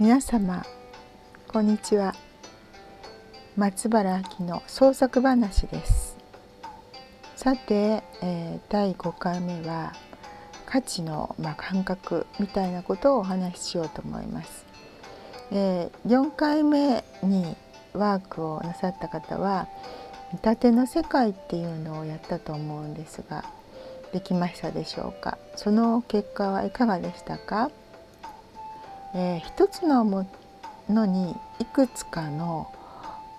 皆様こんにちは。松原明の創作話です。さて、えー、第5回目は価値の、まあ、感覚みたいなことをお話ししようと思います、えー、4回目にワークをなさった方は見立ての世界っていうのをやったと思うんですができましたでしょうか？その結果はいかがでしたか、えー、一つのものにいくつかの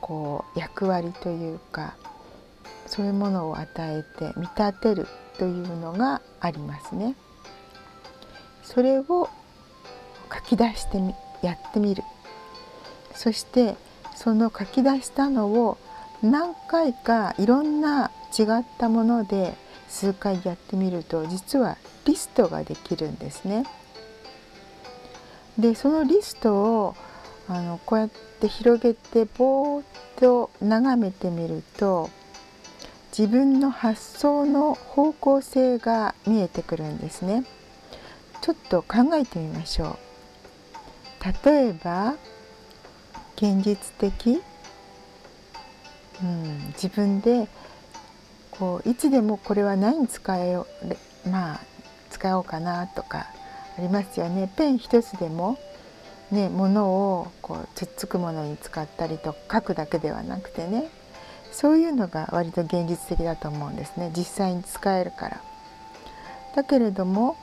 こう役割というかそういうものを与えて見立てるというのがありますね。それを書き出してみやってみるそしてその書き出したのを何回かいろんな違ったもので数回やってみると実はリストができるんですね。でそのリストをあのこうやって広げてぼーっと眺めてみると自分の発想の方向性が見えてくるんですね。ちょっと考えてみましょう。例えば現実的、うん、自分でこういつでもこれは何使えよまあ使おうかなとかありますよね。ペン一つでもね物をこうつっつくものに使ったりと書くだけではなくてね。そういうのが割と現実的だと思うんですね。実際に使えるから。だけれども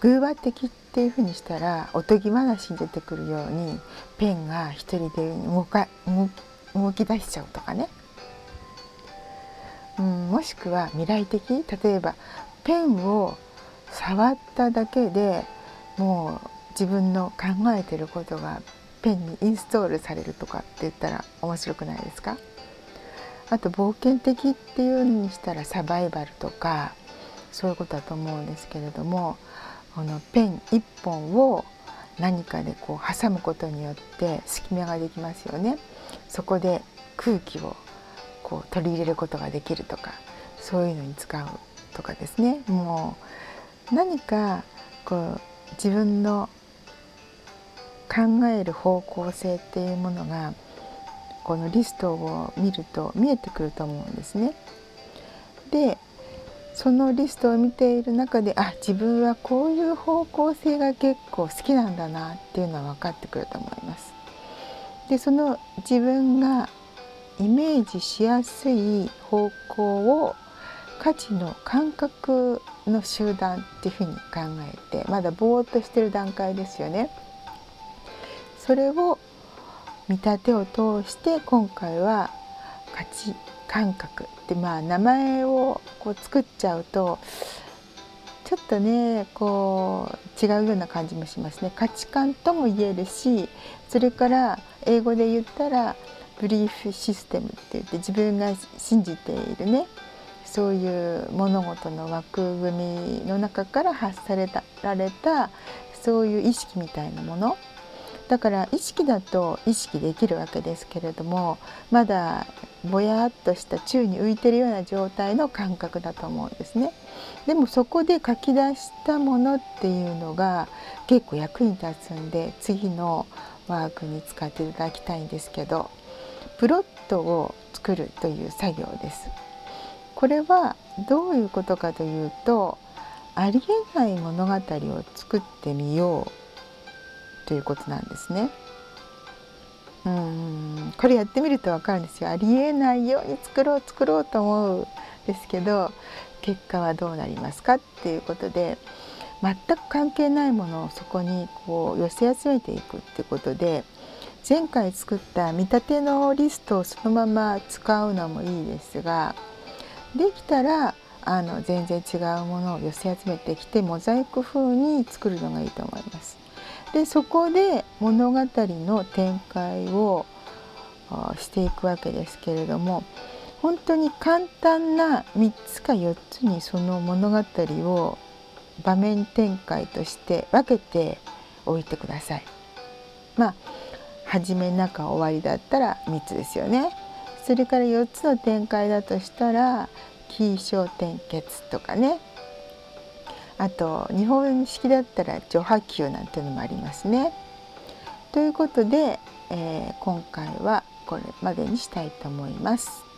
偶話的っていうふうにしたらおとぎ話に出てくるようにペンが一人で動か動き出しちゃうとかね。うん、もしくは未来的？例えばペンを触っただけでもう自分の考えてることがペンにインストールされるとかって言ったら面白くないですか？あと冒険的っていうのにしたらサバイバルとかそういうことだと思うんですけれどもこのペン1本を何かでこう挟むことによって隙間ができますよね。そこで空気をこう取り入れることができるとかそういうのに使うとかですねもう何かこう自分の考える方向性っていうものがこのリストを見ると見えてくると思うんですね。でそのリストを見ている中であ自分はこういう方向性が結構好きなんだなっていうのは分かってくると思います。でその自分がイメージしやすい方向を価値の感覚の集団っていうふうに考えてまだぼーっとしてる段階ですよね。それを見立てを通して今回は価値感覚ってまあ名前をこう作っちゃうとちょっとねこう違うような感じもしますね価値観とも言えるしそれから英語で言ったらブリーフシステムって言って自分が信じているねそういう物事の枠組みの中から発されたられたそういう意識みたいなものだから意識だと意識できるわけですけれどもまだぼやっとした宙に浮いてるような状態の感覚だと思うんですね。でもそこで書き出したものっていうのが結構役に立つんで次のワークに使っていただきたいんですけどプロットを作るという作業です。これはどういうことかというとありえない物語を作ってみようということなんですね。うんこれやってみると分かるんですよ。ありえないように作ろう作ろうと思うんですけど結果はどうなりますかっていうことで全く関係ないものをそこにこう寄せ集めていくっていうことで前回作った見立てのリストをそのまま使うのもいいですができたらあの全然違うものを寄せ集めてきてモザイク風に作るのがいいと思います。でそこで物語の展開をしていくわけですけれども本当に簡単な3つか4つにその物語を場面展開として分けておいてください。まあ初め中終わりだったら3つですよね。それから4つの展開だとしたら起承転結とかねあと日本式だったら序波球なんていうのもありますね。ということで、えー、今回はこれまでにしたいと思います。